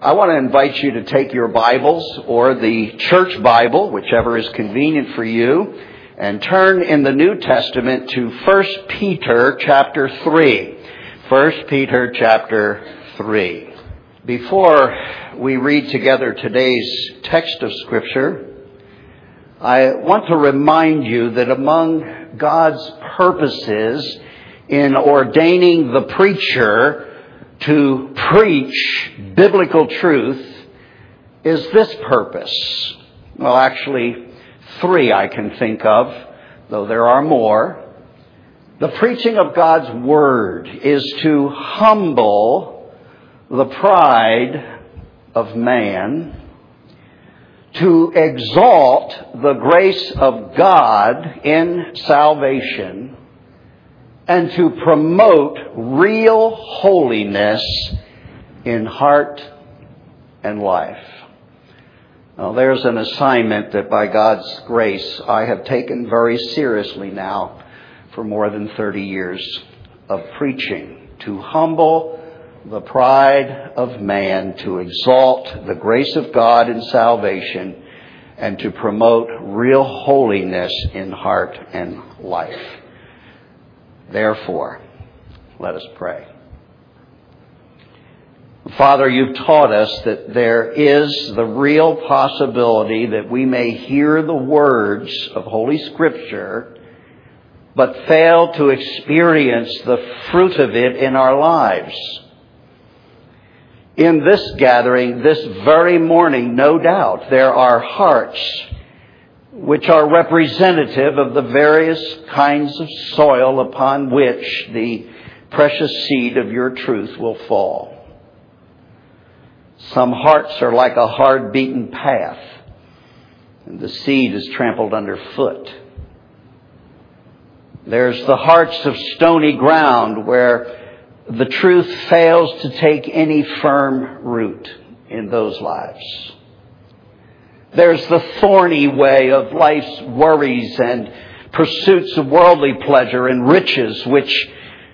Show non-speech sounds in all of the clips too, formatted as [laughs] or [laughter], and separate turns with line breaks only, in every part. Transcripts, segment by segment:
I want to invite you to take your Bibles or the church Bible, whichever is convenient for you, and turn in the New Testament to 1 Peter chapter 3. 1 Peter chapter 3. Before we read together today's text of Scripture, I want to remind you that among God's purposes in ordaining the preacher to preach biblical truth is this purpose. Well, actually, three I can think of, though there are more. The preaching of God's Word is to humble the pride of man, to exalt the grace of God in salvation, and to promote real holiness in heart and life. Now, there's an assignment that by God's grace I have taken very seriously now for more than 30 years of preaching to humble the pride of man, to exalt the grace of God in salvation, and to promote real holiness in heart and life. Therefore, let us pray. Father, you've taught us that there is the real possibility that we may hear the words of Holy Scripture, but fail to experience the fruit of it in our lives. In this gathering, this very morning, no doubt, there are hearts which are representative of the various kinds of soil upon which the precious seed of your truth will fall. Some hearts are like a hard beaten path, and the seed is trampled underfoot. There's the hearts of stony ground where the truth fails to take any firm root in those lives. There's the thorny way of life's worries and pursuits of worldly pleasure and riches, which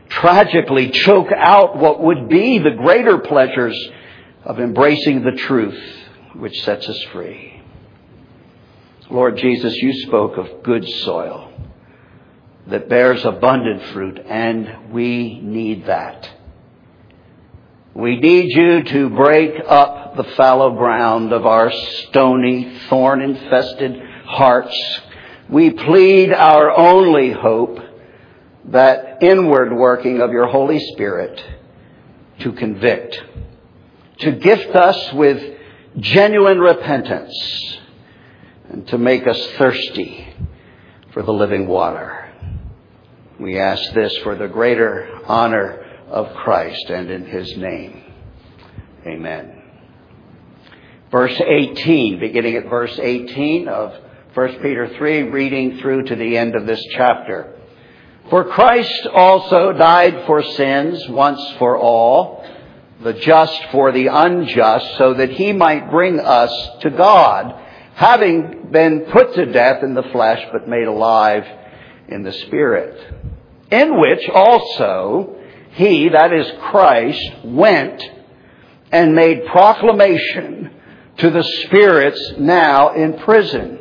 tragically choke out what would be the greater pleasures of embracing the truth which sets us free. Lord Jesus, you spoke of good soil that bears abundant fruit, and we need that. We need you to break up the fallow ground of our stony, thorn infested hearts. We plead our only hope, that inward working of your Holy Spirit to convict, to gift us with genuine repentance, and to make us thirsty for the living water. We ask this for the greater honor of Christ and in his name. Amen. Verse 18, beginning at verse 18 of 1 Peter 3, reading through to the end of this chapter. For Christ also died for sins once for all, the just for the unjust, so that he might bring us to God, having been put to death in the flesh, but made alive in the Spirit, in which also he, that is Christ, went and made proclamation to the spirits now in prison,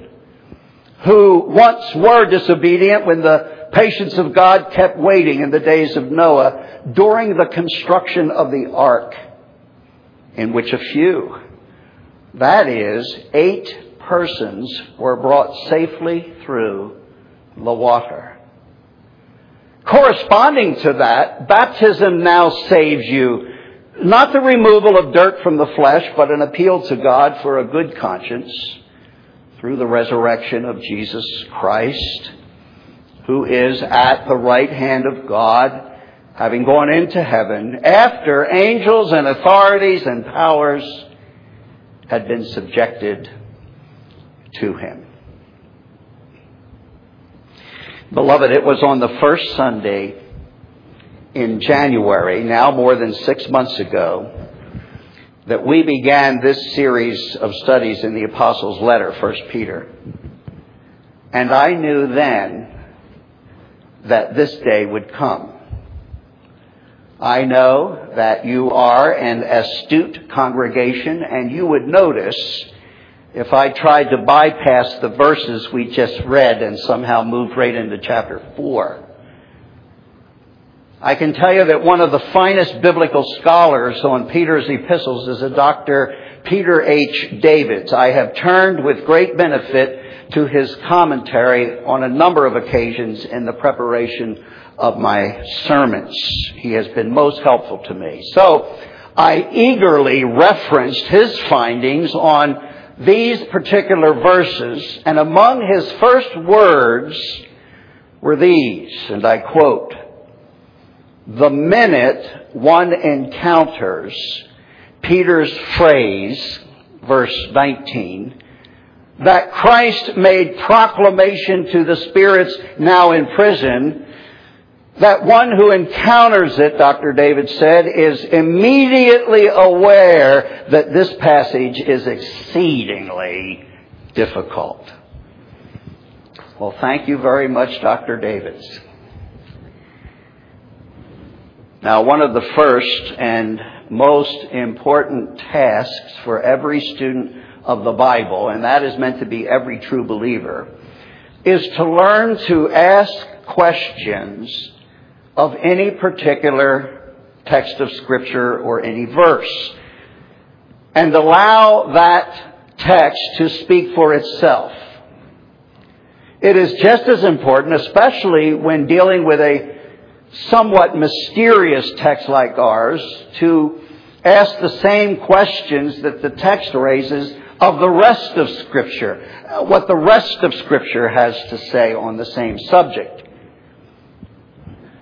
who once were disobedient when the patience of God kept waiting in the days of Noah during the construction of the ark, in which a few, that is, eight persons, were brought safely through the water. Corresponding to that, baptism now saves you not the removal of dirt from the flesh, but an appeal to God for a good conscience through the resurrection of Jesus Christ, who is at the right hand of God, having gone into heaven after angels and authorities and powers had been subjected to him. Beloved, it was on the first Sunday in January, now more than six months ago, that we began this series of studies in the Apostles' letter, 1 Peter. And I knew then that this day would come. I know that you are an astute congregation and you would notice if I tried to bypass the verses we just read and somehow move right into chapter 4. I can tell you that one of the finest biblical scholars on Peter's epistles is a Dr. Peter H. Davids. I have turned with great benefit to his commentary on a number of occasions in the preparation of my sermons. He has been most helpful to me. So I eagerly referenced his findings on these particular verses, and among his first words were these, and I quote, the minute one encounters Peter's phrase, verse 19, that Christ made proclamation to the spirits now in prison, that one who encounters it, Dr. Davids said, is immediately aware that this passage is exceedingly difficult. Well, thank you very much, Dr. Davids. Now, one of the first and most important tasks for every student of the Bible, and that is meant to be every true believer, is to learn to ask questions of any particular text of Scripture or any verse and allow that text to speak for itself. It is just as important, especially when dealing with a somewhat mysterious text like ours, to ask the same questions that the text raises of the rest of Scripture, what the rest of Scripture has to say on the same subject.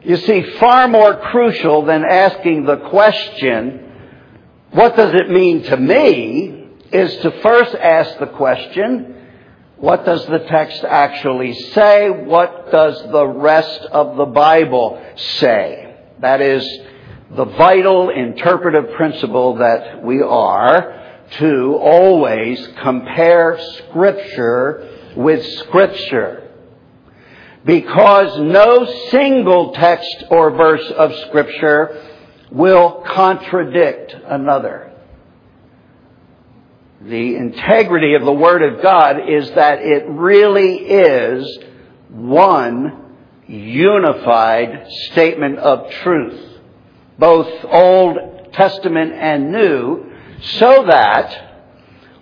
You see, far more crucial than asking the question, what does it mean to me, is to first ask the question, what does the text actually say? What does the rest of the Bible say? That is the vital interpretive principle that we are to always compare Scripture with Scripture because no single text or verse of Scripture will contradict another. The integrity of the Word of God is that it really is one unified statement of truth, both Old Testament and New, so that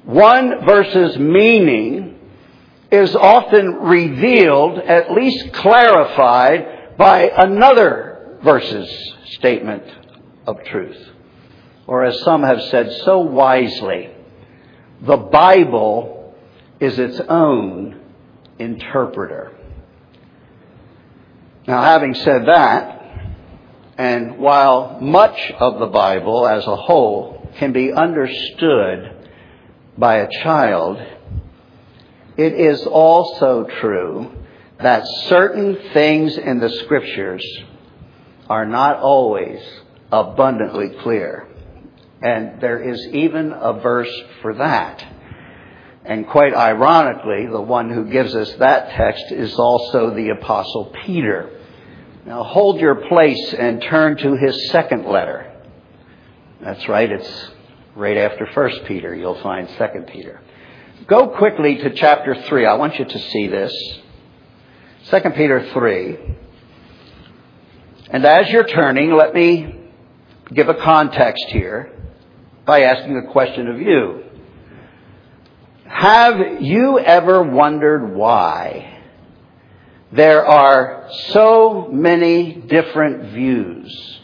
one verse's meaning is often revealed, at least clarified, by another verse's statement of truth. Or as some have said so wisely, the Bible is its own interpreter. Now, having said that, and while much of the Bible as a whole can be understood by a child, it is also true that certain things in the scriptures are not always abundantly clear. And there is even a verse for that. And quite ironically, the one who gives us that text is also the Apostle Peter. Now hold your place and turn to his second letter. That's right, it's right after First Peter. You'll find Second Peter. Go quickly to chapter 3. I want you to see this. 2 Peter 3. And as you're turning, let me give a context here by asking a question of you. Have you ever wondered why there are so many different views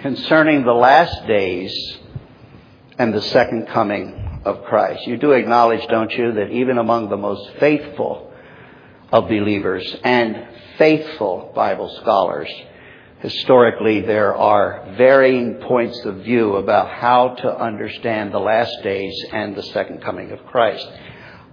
concerning the last days and the second coming of Christ. You do acknowledge, don't you, that even among the most faithful of believers and faithful Bible scholars, historically there are varying points of view about how to understand the last days and the second coming of Christ.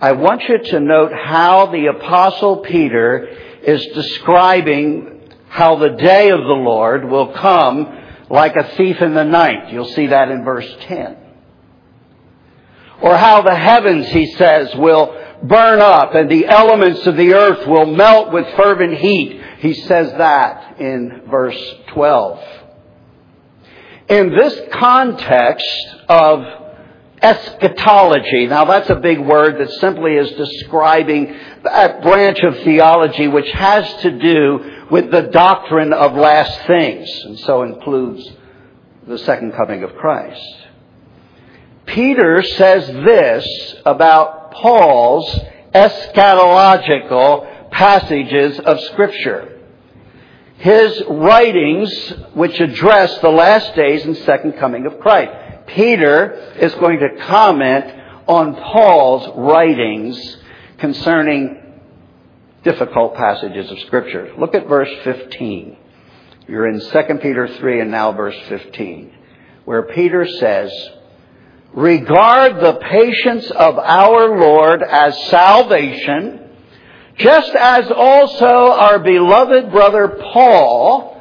I want you to note how the apostle Peter is describing how the day of the Lord will come like a thief in the night. You'll see that in verse 10. Or how the heavens, he says, will burn up and the elements of the earth will melt with fervent heat. He says that in verse 12. in this context of eschatology, now that's a big word that simply is describing that branch of theology which has to do with the doctrine of last things, and so includes the second coming of Christ. Peter says this about Paul's eschatological passages of Scripture. His writings, which address the last days and second coming of Christ. Peter is going to comment on Paul's writings concerning difficult passages of Scripture. Look at verse 15. You're in 2 Peter 3 and now verse 15, where Peter says, Regard the patience of our Lord as salvation, just as also our beloved brother Paul,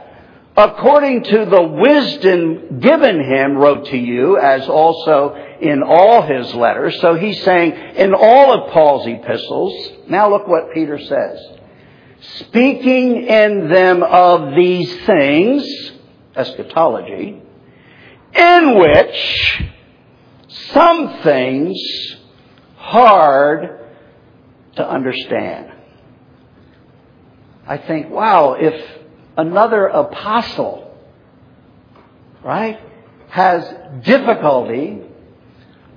according to the wisdom given him, wrote to you, as also in all his letters. So he's saying in all of Paul's epistles, now look what Peter says. Speaking in them of these things, eschatology, in which some things hard to understand. I think, wow, if another apostle, right, has difficulty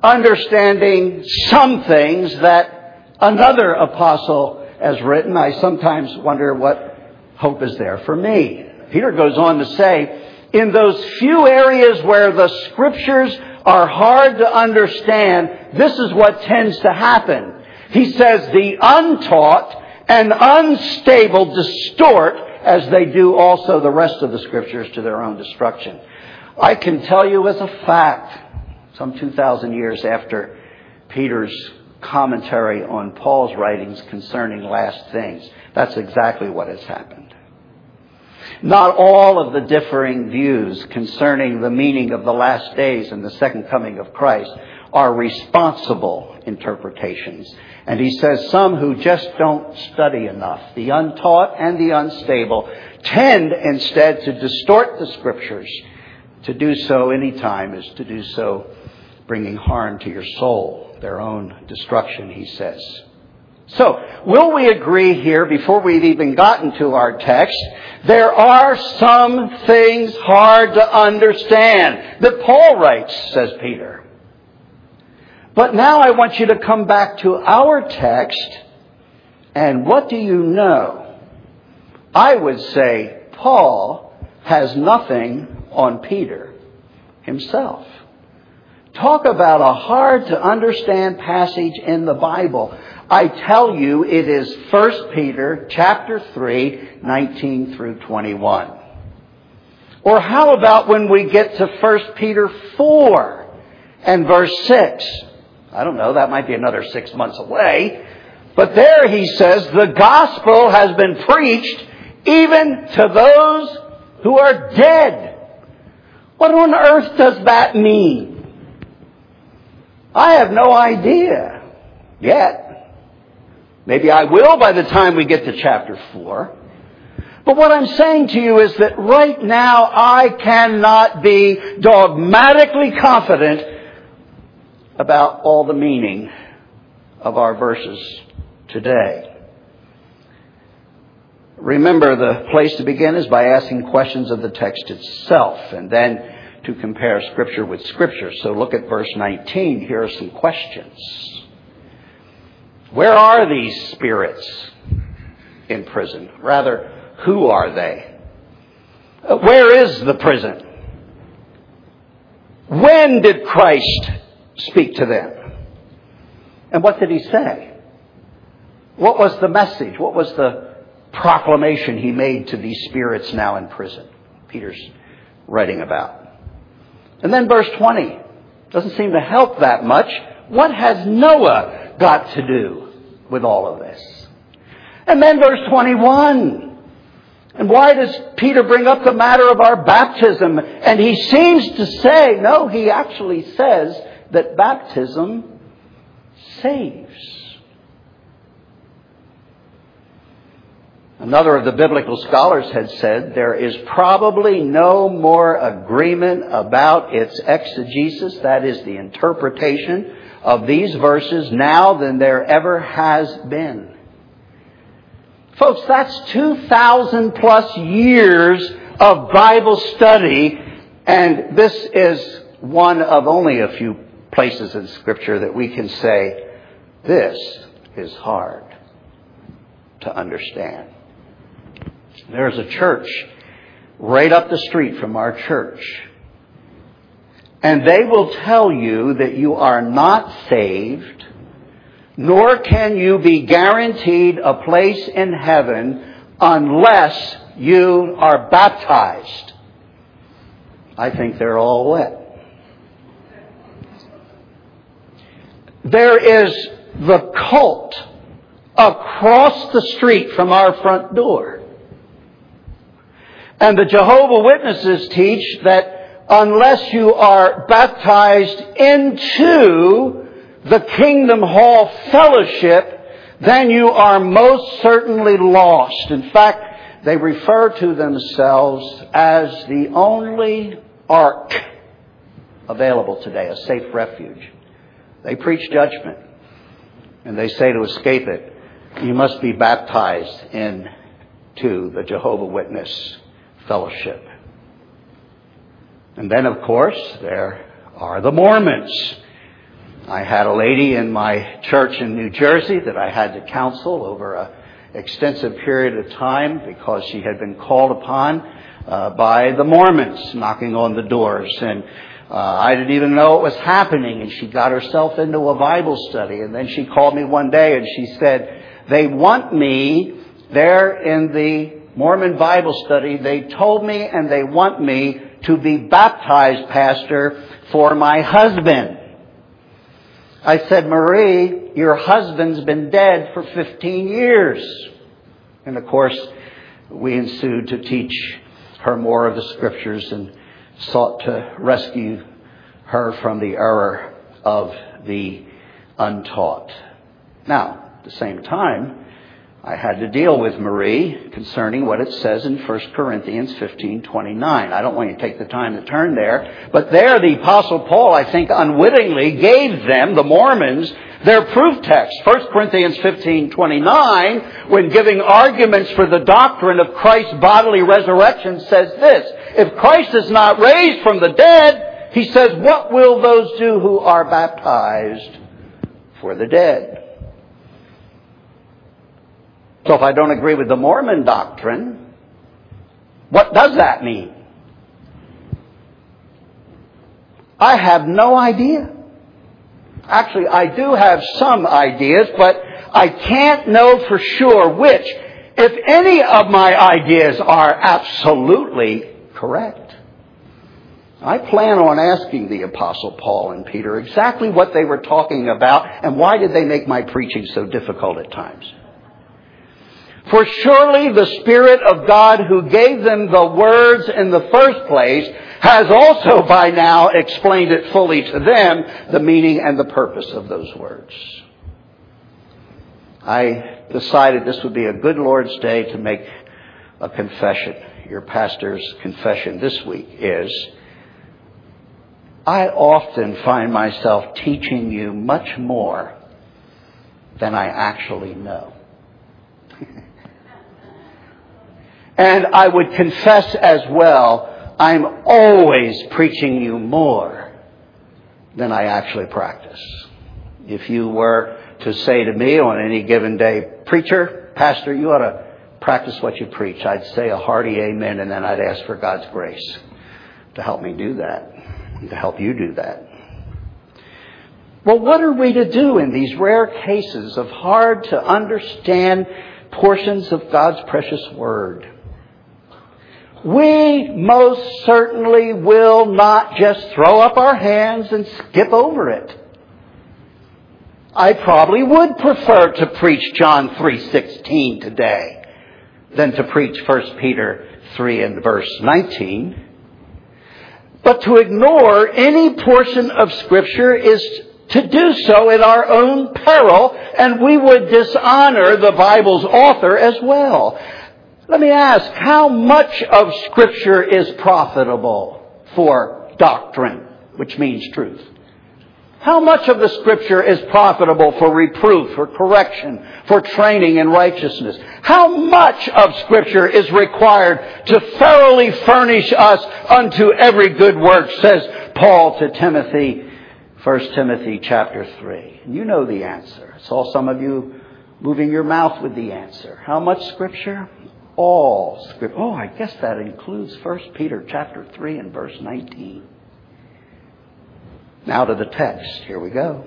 understanding some things that another apostle has written, I sometimes wonder what hope is there for me. Peter goes on to say, in those few areas where the scriptures are hard to understand, this is what tends to happen. He says the untaught and unstable distort as they do also the rest of the scriptures to their own destruction. I can tell you as a fact, some 2,000 years after Peter's commentary on Paul's writings concerning last things, that's exactly what has happened. Not all of the differing views concerning the meaning of the last days and the second coming of Christ are responsible interpretations. And he says some who just don't study enough, the untaught and the unstable, tend instead to distort the scriptures. To do so any time is to do so bringing harm to your soul, their own destruction, he says. So, will we agree here, before we've even gotten to our text, there are some things hard to understand that Paul writes, says Peter. But now I want you to come back to our text, and what do you know? I would say Paul has nothing on Peter himself. Talk about a hard to understand passage in the Bible. I tell you, it is 1 Peter chapter 3, 19 through 21. Or how about when we get to 1 Peter 4 and verse 6? I don't know, that might be another six months away. But there he says, the gospel has been preached even to those who are dead. What on earth does that mean? I have no idea yet. Maybe I will by the time we get to chapter 4. But what I'm saying to you is that right now I cannot be dogmatically confident about all the meaning of our verses today. Remember, the place to begin is by asking questions of the text itself, and then to compare Scripture with Scripture. So look at verse 19. Here are some questions. Where are these spirits in prison? Rather, who are they? Uh, where is the prison? When did Christ speak to them? And what did he say? What was the message? What was the proclamation he made to these spirits now in prison? Peter's writing about. And then verse 20 doesn't seem to help that much. What has Noah got to do with all of this? And then verse 21. And why does Peter bring up the matter of our baptism? And he seems to say, no, he actually says that baptism saves. Another of the biblical scholars had said there is probably no more agreement about its exegesis, that is the interpretation of these verses now than there ever has been. Folks, that's 2,000 plus years of Bible study, and this is one of only a few places in Scripture that we can say, this is hard to understand. There's a church right up the street from our church. And they will tell you that you are not saved, nor can you be guaranteed a place in heaven unless you are baptized. I think they're all wet. There is the cult across the street from our front door. And the Jehovah Witnesses teach that unless you are baptized into the Kingdom Hall Fellowship, then you are most certainly lost. In fact, they refer to themselves as the only ark available today, a safe refuge. They preach judgment. And they say to escape it, you must be baptized into the Jehovah Witness fellowship. And then, of course, there are the Mormons. I had a lady in my church in New Jersey that I had to counsel over an extensive period of time because she had been called upon uh, by the Mormons knocking on the doors. And uh, I didn't even know it was happening. And she got herself into a Bible study. And then she called me one day and she said, They want me there in the Mormon Bible study, they told me and they want me to be baptized, Pastor, for my husband. I said, Marie, your husband's been dead for 15 years. And of course, we ensued to teach her more of the scriptures and sought to rescue her from the error of the untaught. Now, at the same time, I had to deal with Marie concerning what it says in 1 Corinthians 15:29. I don't want you to take the time to turn there, but there the apostle Paul, I think unwittingly gave them, the Mormons, their proof text. 1 Corinthians 15:29, when giving arguments for the doctrine of Christ's bodily resurrection says this, if Christ is not raised from the dead, he says, what will those do who are baptized for the dead? So if I don't agree with the Mormon doctrine, what does that mean? I have no idea. Actually, I do have some ideas, but I can't know for sure which, if any of my ideas are absolutely correct. I plan on asking the Apostle Paul and Peter exactly what they were talking about and why did they make my preaching so difficult at times. For surely the Spirit of God who gave them the words in the first place has also by now explained it fully to them, the meaning and the purpose of those words. I decided this would be a good Lord's Day to make a confession. Your pastor's confession this week is, I often find myself teaching you much more than I actually know. And I would confess as well, I'm always preaching you more than I actually practice. If you were to say to me on any given day, Preacher, Pastor, you ought to practice what you preach, I'd say a hearty amen and then I'd ask for God's grace to help me do that, to help you do that. Well, what are we to do in these rare cases of hard to understand portions of God's precious Word? We most certainly will not just throw up our hands and skip over it. I probably would prefer to preach John 3:16 today than to preach 1 Peter 3 and verse 19. But to ignore any portion of scripture is to do so at our own peril and we would dishonor the Bible's author as well. Let me ask, how much of Scripture is profitable for doctrine, which means truth? How much of the Scripture is profitable for reproof, for correction, for training in righteousness? How much of Scripture is required to thoroughly furnish us unto every good work, says Paul to Timothy, 1 Timothy chapter 3. And you know the answer. I saw some of you moving your mouth with the answer. How much Scripture? All scripture. Oh, I guess that includes 1 Peter chapter 3 and verse 19. Now to the text. Here we go.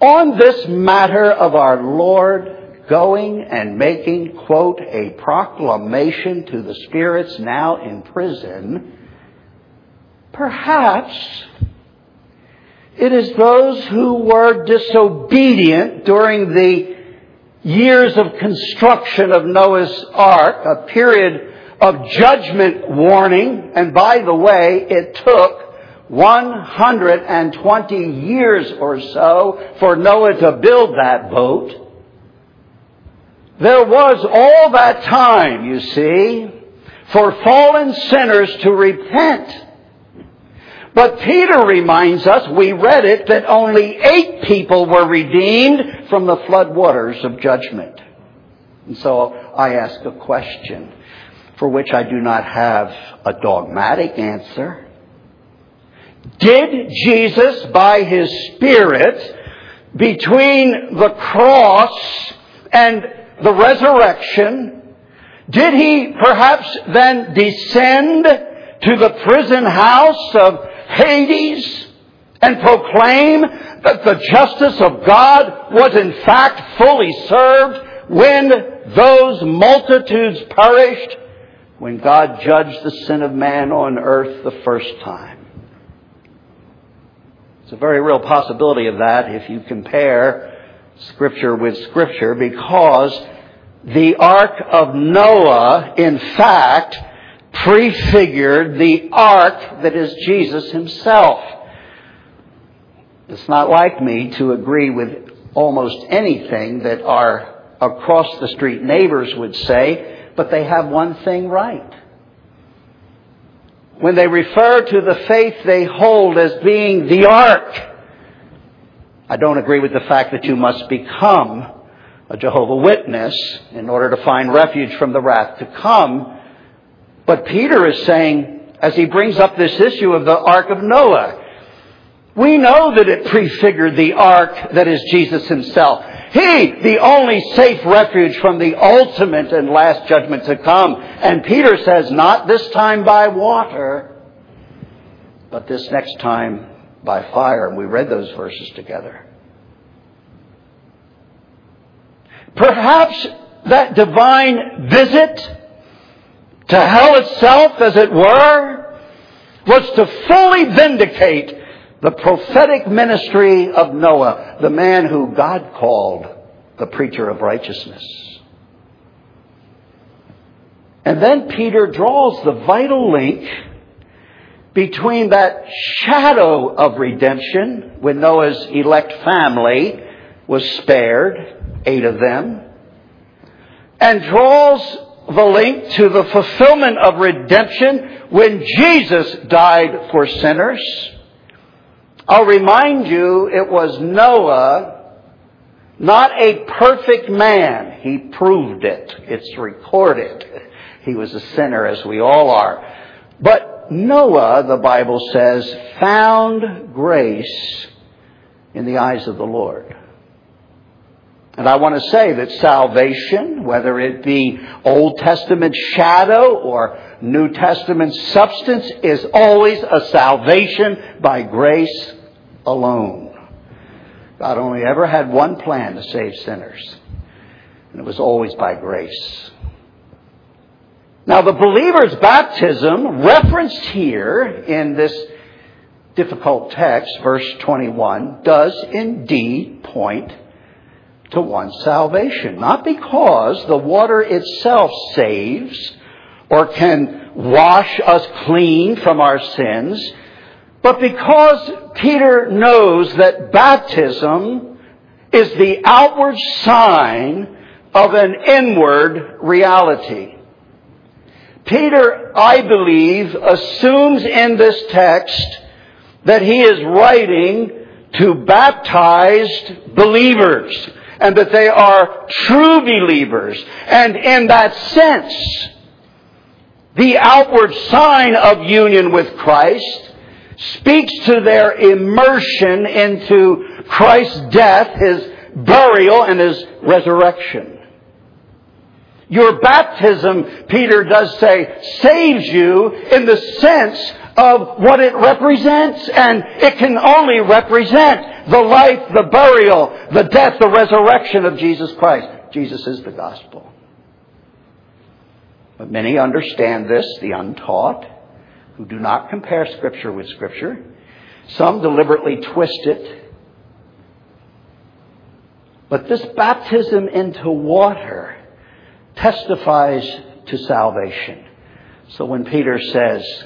On this matter of our Lord going and making, quote, a proclamation to the spirits now in prison, perhaps it is those who were disobedient during the years of construction of Noah's Ark, a period of judgment warning, and by the way, it took 120 years or so for Noah to build that boat. There was all that time, you see, for fallen sinners to repent but Peter reminds us, we read it, that only eight people were redeemed from the flood waters of judgment. And so I ask a question for which I do not have a dogmatic answer. Did Jesus, by his Spirit, between the cross and the resurrection, did he perhaps then descend to the prison house of Hades and proclaim that the justice of God was in fact fully served when those multitudes perished, when God judged the sin of man on earth the first time. It's a very real possibility of that if you compare Scripture with Scripture because the Ark of Noah, in fact, prefigured the ark that is Jesus himself. It's not like me to agree with almost anything that our across the street neighbors would say, but they have one thing right. When they refer to the faith they hold as being the ark, I don't agree with the fact that you must become a Jehovah Witness in order to find refuge from the wrath to come. But Peter is saying, as he brings up this issue of the Ark of Noah, we know that it prefigured the ark that is Jesus himself. He, the only safe refuge from the ultimate and last judgment to come. And Peter says, not this time by water, but this next time by fire. And we read those verses together. Perhaps that divine visit to hell itself, as it were, was to fully vindicate the prophetic ministry of Noah, the man who God called the preacher of righteousness. And then Peter draws the vital link between that shadow of redemption when Noah's elect family was spared, eight of them, and draws the link to the fulfillment of redemption when Jesus died for sinners. I'll remind you, it was Noah, not a perfect man. He proved it. It's recorded. [laughs] He was a sinner as we all are. But Noah, the Bible says, found grace in the eyes of the Lord. And I want to say that salvation, whether it be Old Testament shadow or New Testament substance, is always a salvation by grace alone. God only ever had one plan to save sinners, and it was always by grace. Now, the believer's baptism, referenced here in this difficult text, verse 21, does indeed point to one's salvation. Not because the water itself saves or can wash us clean from our sins, but because Peter knows that baptism is the outward sign of an inward reality. Peter, I believe, assumes in this text that he is writing to baptized believers and that they are true believers. And in that sense, the outward sign of union with Christ speaks to their immersion into Christ's death, His burial, and His resurrection. Your baptism, Peter does say, saves you in the sense of what it represents, and it can only represent the life, the burial, the death, the resurrection of Jesus Christ. Jesus is the gospel. But many understand this, the untaught, who do not compare Scripture with Scripture. Some deliberately twist it. But this baptism into water testifies to salvation. So when Peter says,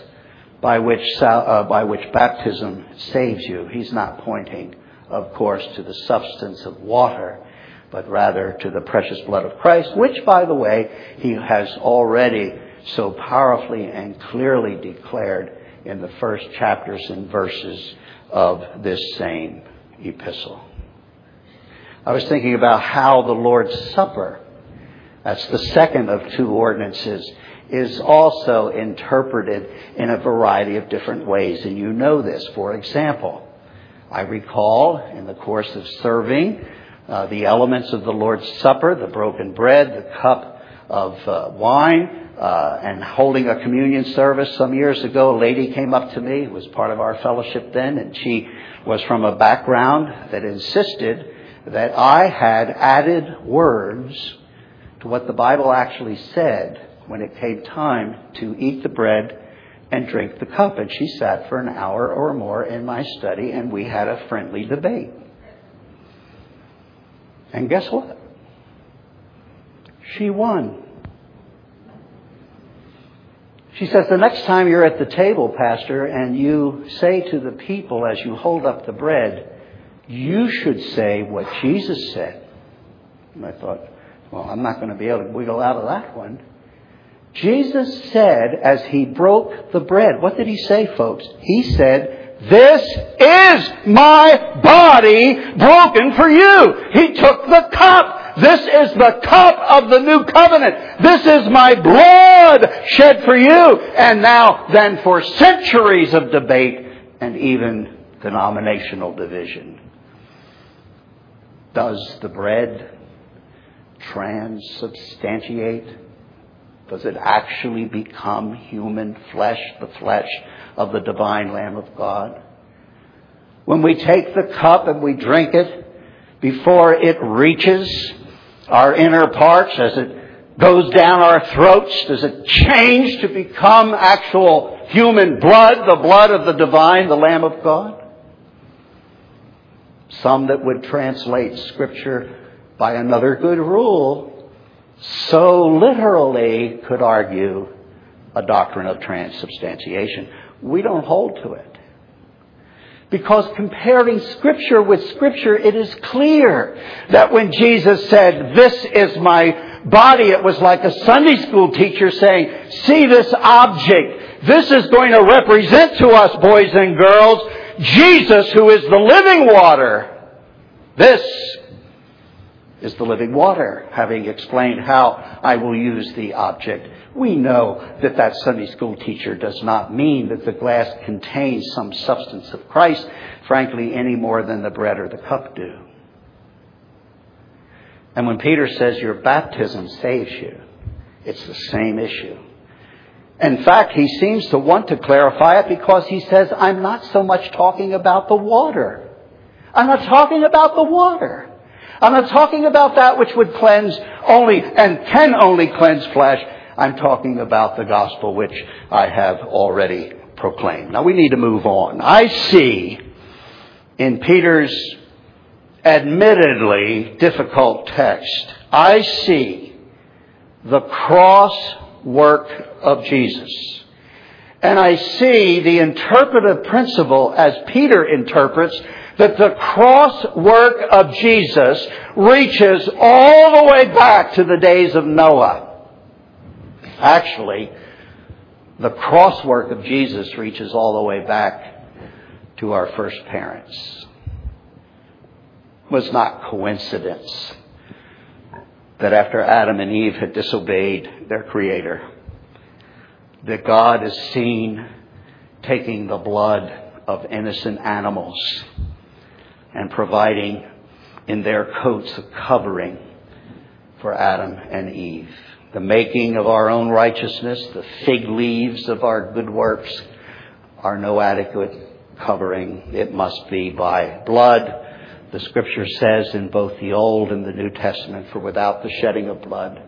by which, uh, by which baptism saves you, he's not pointing, of course, to the substance of water, but rather to the precious blood of Christ, which, by the way, he has already so powerfully and clearly declared in the first chapters and verses of this same epistle. I was thinking about how the Lord's Supper that's the second of two ordinances, is also interpreted in a variety of different ways. And you know this. For example, I recall in the course of serving uh, the elements of the Lord's Supper, the broken bread, the cup of uh, wine, uh, and holding a communion service some years ago, a lady came up to me, was part of our fellowship then, and she was from a background that insisted that I had added words to what the Bible actually said when it came time to eat the bread and drink the cup. And she sat for an hour or more in my study, and we had a friendly debate. And guess what? She won. She says, The next time you're at the table, Pastor, and you say to the people as you hold up the bread, you should say what Jesus said. And I thought, well, I'm not going to be able to wiggle out of that one. Jesus said as he broke the bread, what did he say, folks? He said, This is my body broken for you. He took the cup. This is the cup of the new covenant. This is my blood shed for you. And now, then, for centuries of debate and even denominational division, does the bread transubstantiate? Does it actually become human flesh, the flesh of the divine Lamb of God? When we take the cup and we drink it, before it reaches our inner parts, as it goes down our throats, does it change to become actual human blood, the blood of the divine, the Lamb of God? Some that would translate Scripture by another good rule, so literally could argue a doctrine of transubstantiation. We don't hold to it. Because comparing Scripture with Scripture, it is clear that when Jesus said, This is my body, it was like a Sunday school teacher saying, See this object. This is going to represent to us, boys and girls, Jesus who is the living water. This is the living water, having explained how I will use the object. We know that that Sunday school teacher does not mean that the glass contains some substance of Christ, frankly, any more than the bread or the cup do. And when Peter says your baptism saves you, it's the same issue. In fact, he seems to want to clarify it because he says, I'm not so much talking about the water. I'm not talking about the water. I'm not talking about that which would cleanse only and can only cleanse flesh. I'm talking about the gospel which I have already proclaimed. Now we need to move on. I see in Peter's admittedly difficult text, I see the cross work of Jesus. And I see the interpretive principle as Peter interprets that the cross work of Jesus reaches all the way back to the days of Noah. Actually, the cross work of Jesus reaches all the way back to our first parents. It was not coincidence that after Adam and Eve had disobeyed their Creator, that God is seen taking the blood of innocent animals and providing in their coats a covering for Adam and Eve. The making of our own righteousness, the fig leaves of our good works are no adequate covering. It must be by blood. The scripture says in both the Old and the New Testament, for without the shedding of blood,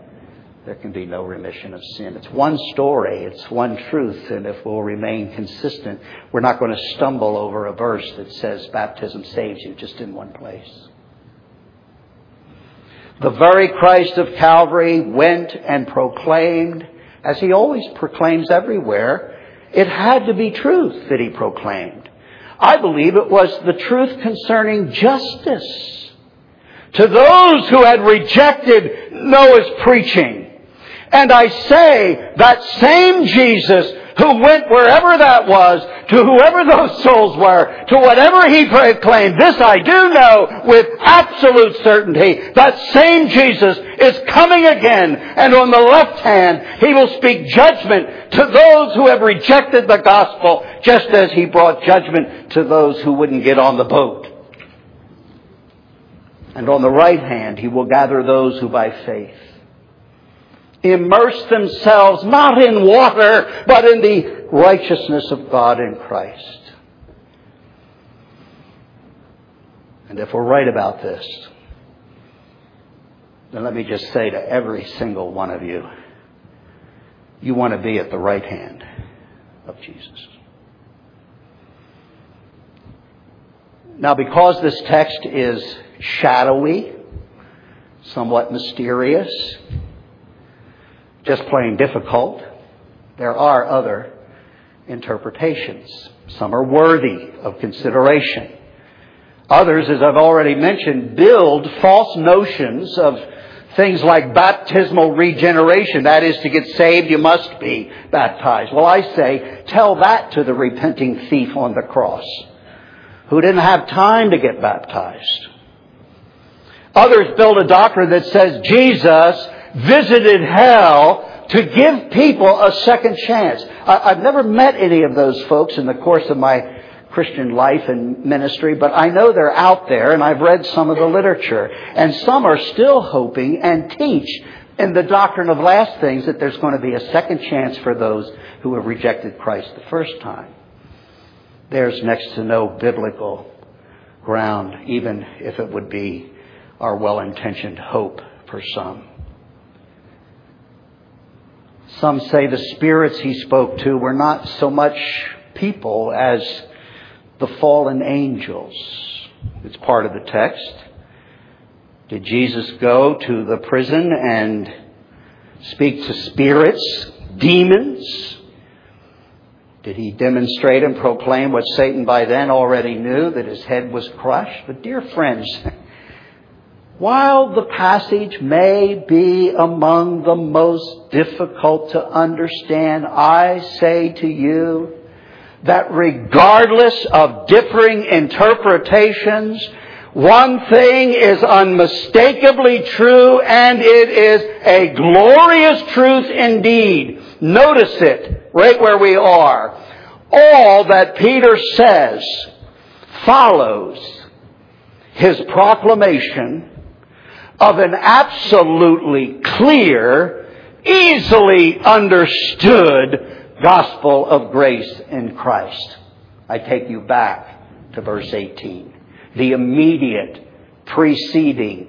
there can be no remission of sin. It's one story, it's one truth, and if we'll remain consistent, we're not going to stumble over a verse that says baptism saves you just in one place. The very Christ of Calvary went and proclaimed, as he always proclaims everywhere, it had to be truth that he proclaimed. I believe it was the truth concerning justice to those who had rejected Noah's preaching and I say that same Jesus who went wherever that was, to whoever those souls were, to whatever he proclaimed, this I do know with absolute certainty, that same Jesus is coming again, and on the left hand, he will speak judgment to those who have rejected the gospel, just as he brought judgment to those who wouldn't get on the boat. And on the right hand, he will gather those who by faith immerse themselves not in water, but in the righteousness of God in Christ. And if we're right about this, then let me just say to every single one of you, you want to be at the right hand of Jesus. Now, because this text is shadowy, somewhat mysterious, just plain difficult. There are other interpretations. Some are worthy of consideration. Others, as I've already mentioned, build false notions of things like baptismal regeneration. That is, to get saved, you must be baptized. Well, I say, tell that to the repenting thief on the cross who didn't have time to get baptized. Others build a doctrine that says Jesus visited hell to give people a second chance. I, have never met any of those folks in the course of my Christian life and ministry, but I know they're out there and I've read some of the literature. And some are still hoping and teach in the doctrine of last things that there's going to be a second chance for those who have rejected Christ the first time. There's next to no biblical ground, even if it would be our well intentioned hope for some. Some say the spirits he spoke to were not so much people as the fallen angels. It's part of the text. Did Jesus go to the prison and speak to spirits, demons? Did he demonstrate and proclaim what Satan by then already knew, that his head was crushed? But dear friends, while the passage may be among the most difficult to understand, I say to you that regardless of differing interpretations, one thing is unmistakably true and it is a glorious truth indeed. Notice it right where we are. All that Peter says follows his proclamation of an absolutely clear, easily understood gospel of grace in Christ. I take you back to verse 18. The immediate preceding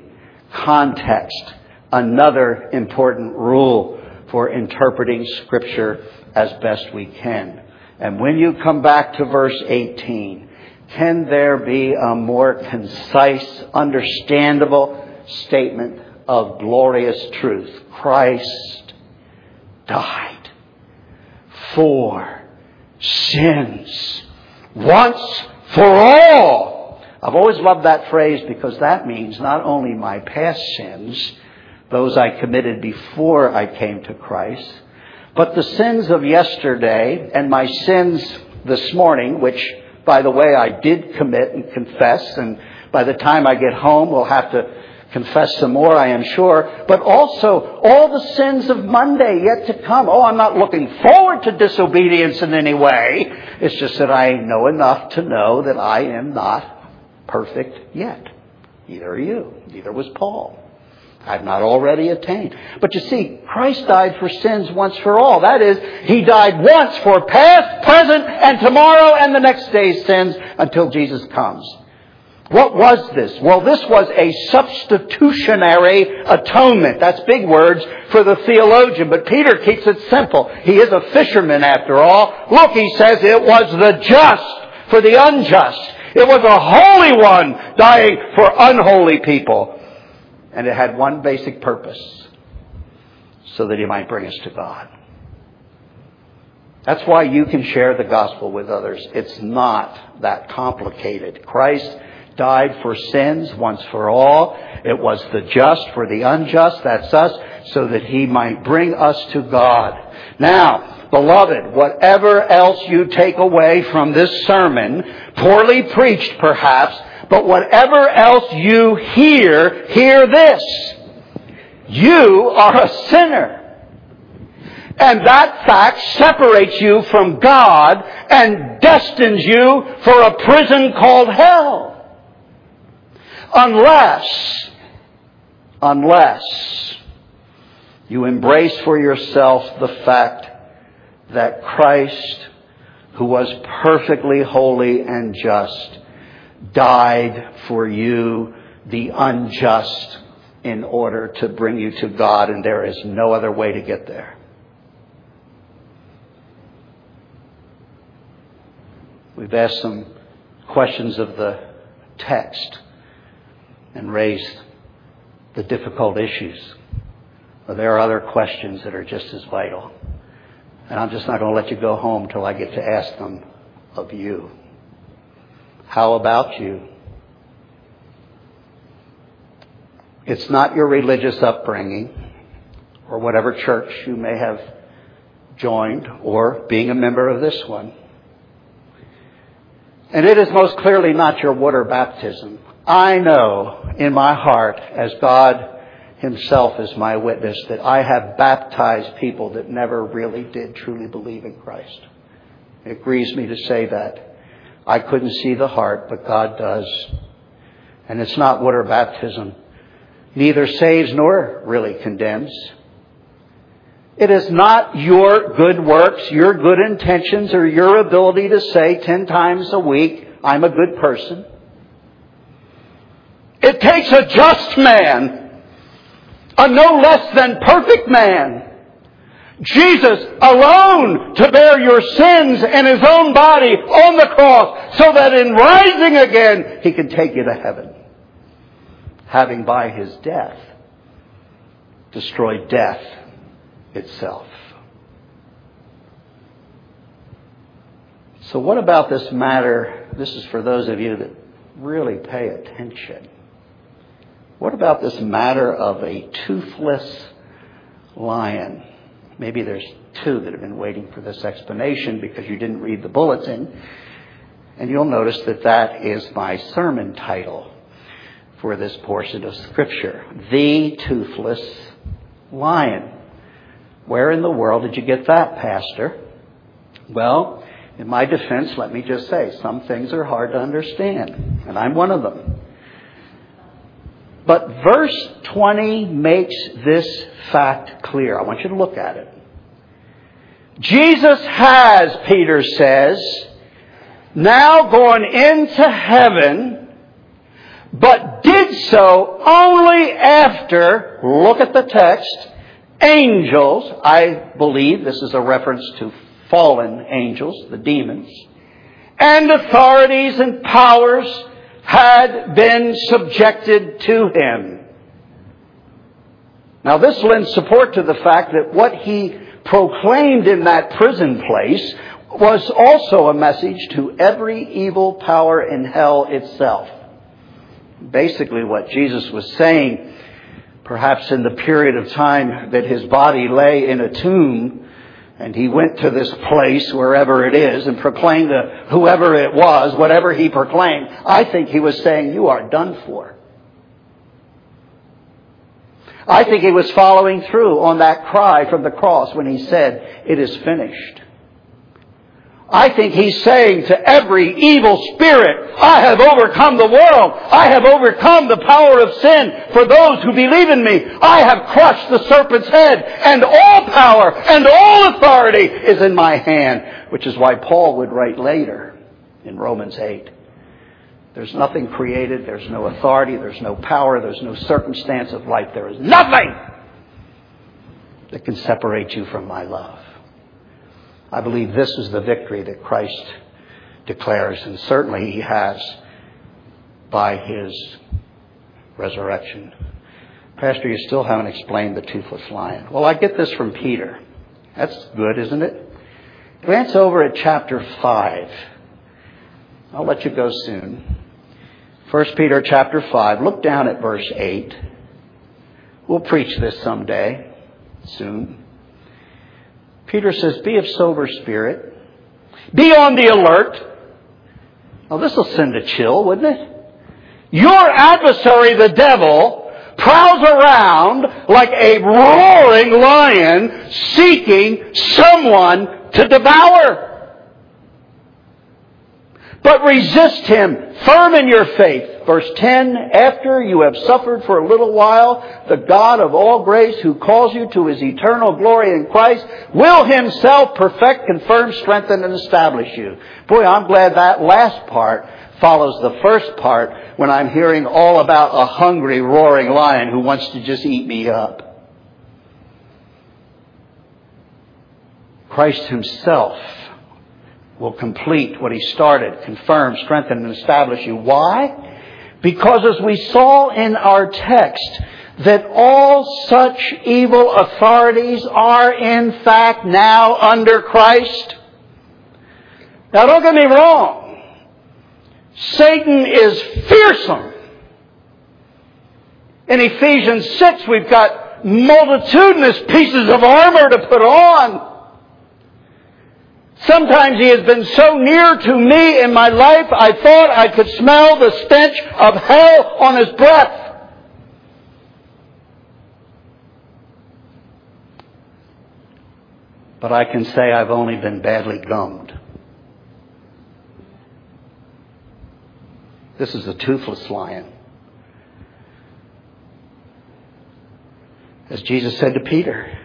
context. Another important rule for interpreting scripture as best we can. And when you come back to verse 18, can there be a more concise, understandable, statement of glorious truth. Christ died for sins once for all. I've always loved that phrase because that means not only my past sins, those I committed before I came to Christ, but the sins of yesterday and my sins this morning, which, by the way, I did commit and confess, and by the time I get home, we'll have to confess some more, I am sure, but also all the sins of Monday yet to come. Oh, I'm not looking forward to disobedience in any way. It's just that I know enough to know that I am not perfect yet. Neither are you. Neither was Paul. I've not already attained. But you see, Christ died for sins once for all. That is, He died once for past, present, and tomorrow and the next day's sins until Jesus comes. What was this? Well, this was a substitutionary atonement. That's big words for the theologian, but Peter keeps it simple. He is a fisherman after all. Look, he says it was the just for the unjust. It was a holy one dying for unholy people. And it had one basic purpose so that he might bring us to God. That's why you can share the gospel with others. It's not that complicated. Christ died for sins once for all. It was the just for the unjust, that's us, so that he might bring us to God. Now, beloved, whatever else you take away from this sermon, poorly preached perhaps, but whatever else you hear, hear this. You are a sinner. And that fact separates you from God and destines you for a prison called hell. Unless, unless you embrace for yourself the fact that Christ, who was perfectly holy and just, died for you, the unjust, in order to bring you to God, and there is no other way to get there. We've asked some questions of the text and raised the difficult issues. But there are other questions that are just as vital. And I'm just not going to let you go home till I get to ask them of you. How about you? It's not your religious upbringing or whatever church you may have joined or being a member of this one. And it is most clearly not your water baptism. I know in my heart, as God Himself is my witness, that I have baptized people that never really did truly believe in Christ. It grieves me to say that. I couldn't see the heart, but God does. And it's not water baptism. Neither saves nor really condemns. It is not your good works, your good intentions, or your ability to say ten times a week, I'm a good person. It takes a just man, a no less than perfect man, Jesus alone to bear your sins in his own body on the cross so that in rising again he can take you to heaven. Having by his death destroyed death itself. So what about this matter? This is for those of you that really pay attention. What about this matter of a toothless lion? Maybe there's two that have been waiting for this explanation because you didn't read the bulletin. And you'll notice that that is my sermon title for this portion of Scripture The Toothless Lion. Where in the world did you get that, Pastor? Well, in my defense, let me just say some things are hard to understand, and I'm one of them. But verse 20 makes this fact clear. I want you to look at it. Jesus has, Peter says, now gone into heaven, but did so only after, look at the text, angels, I believe this is a reference to fallen angels, the demons, and authorities and powers had been subjected to him. Now, this lends support to the fact that what he proclaimed in that prison place was also a message to every evil power in hell itself. Basically, what Jesus was saying, perhaps in the period of time that his body lay in a tomb, and he went to this place, wherever it is, and proclaimed to whoever it was, whatever he proclaimed, I think he was saying, You are done for. I think he was following through on that cry from the cross when he said, It is finished. I think he's saying to every evil spirit, I have overcome the world. I have overcome the power of sin for those who believe in me. I have crushed the serpent's head and all power and all authority is in my hand. Which is why Paul would write later in Romans 8. There's nothing created. There's no authority. There's no power. There's no circumstance of life. There is nothing that can separate you from my love. I believe this is the victory that Christ declares, and certainly he has by his resurrection. Pastor, you still haven't explained the toothless lion. Well, I get this from Peter. That's good, isn't it? Glance over at chapter 5. I'll let you go soon. 1 Peter chapter 5. Look down at verse 8. We'll preach this someday, soon. Peter says, Be of sober spirit. Be on the alert. Now, this will send a chill, wouldn't it? Your adversary, the devil, prowls around like a roaring lion seeking someone to devour. But resist him, firm in your faith. Verse 10, after you have suffered for a little while, the God of all grace who calls you to his eternal glory in Christ will himself perfect, confirm, strengthen, and establish you. Boy, I'm glad that last part follows the first part when I'm hearing all about a hungry, roaring lion who wants to just eat me up. Christ himself will complete what he started, confirm, strengthen, and establish you. Why? Because as we saw in our text, that all such evil authorities are in fact now under Christ. Now don't get me wrong. Satan is fearsome. In Ephesians 6, we've got multitudinous pieces of armor to put on. Sometimes he has been so near to me in my life, I thought I could smell the stench of hell on his breath. But I can say I've only been badly gummed. This is a toothless lion. As Jesus said to Peter,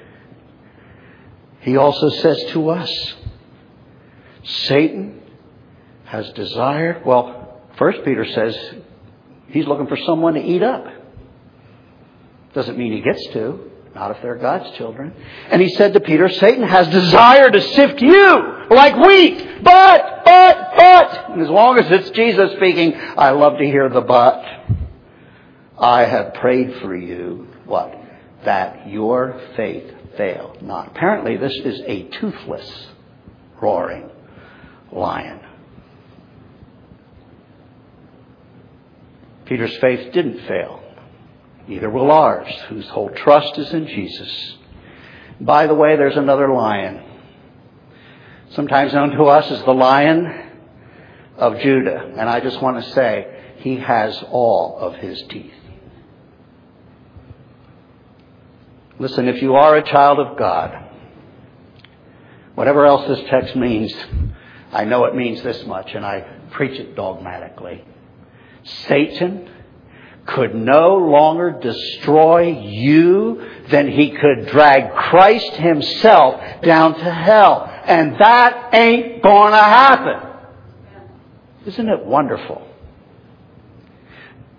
he also says to us, Satan has desired, well, first Peter says he's looking for someone to eat up. Doesn't mean he gets to, not if they're God's children. And he said to Peter, Satan has desired to sift you like wheat, but, but, but. And as long as it's Jesus speaking, I love to hear the but. I have prayed for you, what? That your faith fail not. Apparently this is a toothless roaring lion. Peter's faith didn't fail. Neither will ours, whose whole trust is in Jesus. By the way, there's another lion. Sometimes known to us as the lion of Judah. And I just want to say, he has all of his teeth. Listen, if you are a child of God, whatever else this text means, I know it means this much, and I preach it dogmatically. Satan could no longer destroy you than he could drag Christ himself down to hell. And that ain't gonna happen. Isn't it wonderful?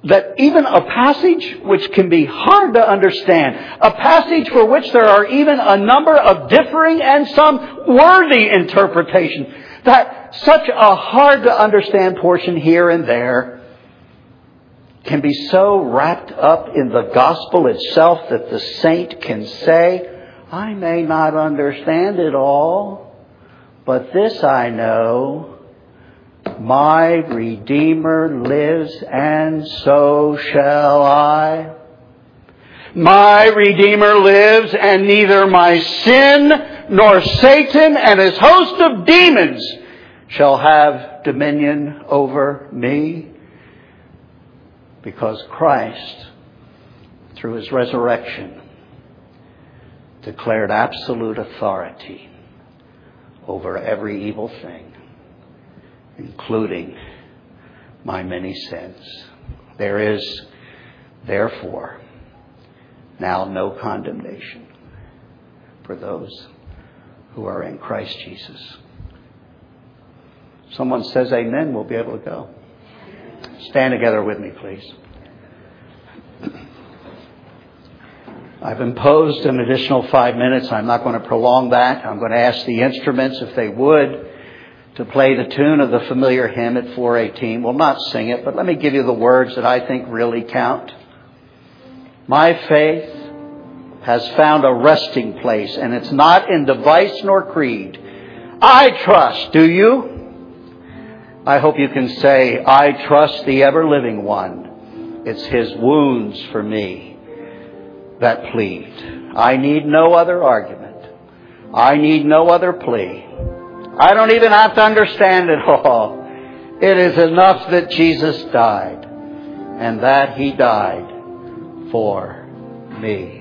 That even a passage which can be hard to understand, a passage for which there are even a number of differing and some worthy interpretations, that such a hard to understand portion here and there can be so wrapped up in the gospel itself that the saint can say, I may not understand it all, but this I know, My Redeemer lives, and so shall I. My Redeemer lives, and neither my sin nor Satan and his host of demons shall have dominion over me. Because Christ, through his resurrection, declared absolute authority over every evil thing, including my many sins. There is, therefore, now no condemnation for those who are in Christ Jesus. Someone says amen, we'll be able to go. Stand together with me, please. I've imposed an additional five minutes. I'm not going to prolong that. I'm going to ask the instruments if they would to play the tune of the familiar hymn at 418. We'll not sing it, but let me give you the words that I think really count. My faith has found a resting place, and it's not in device nor creed. I trust, do you? I hope you can say, I trust the ever living one. It's his wounds for me that plead. I need no other argument. I need no other plea. I don't even have to understand it all. It is enough that Jesus died and that he died for me.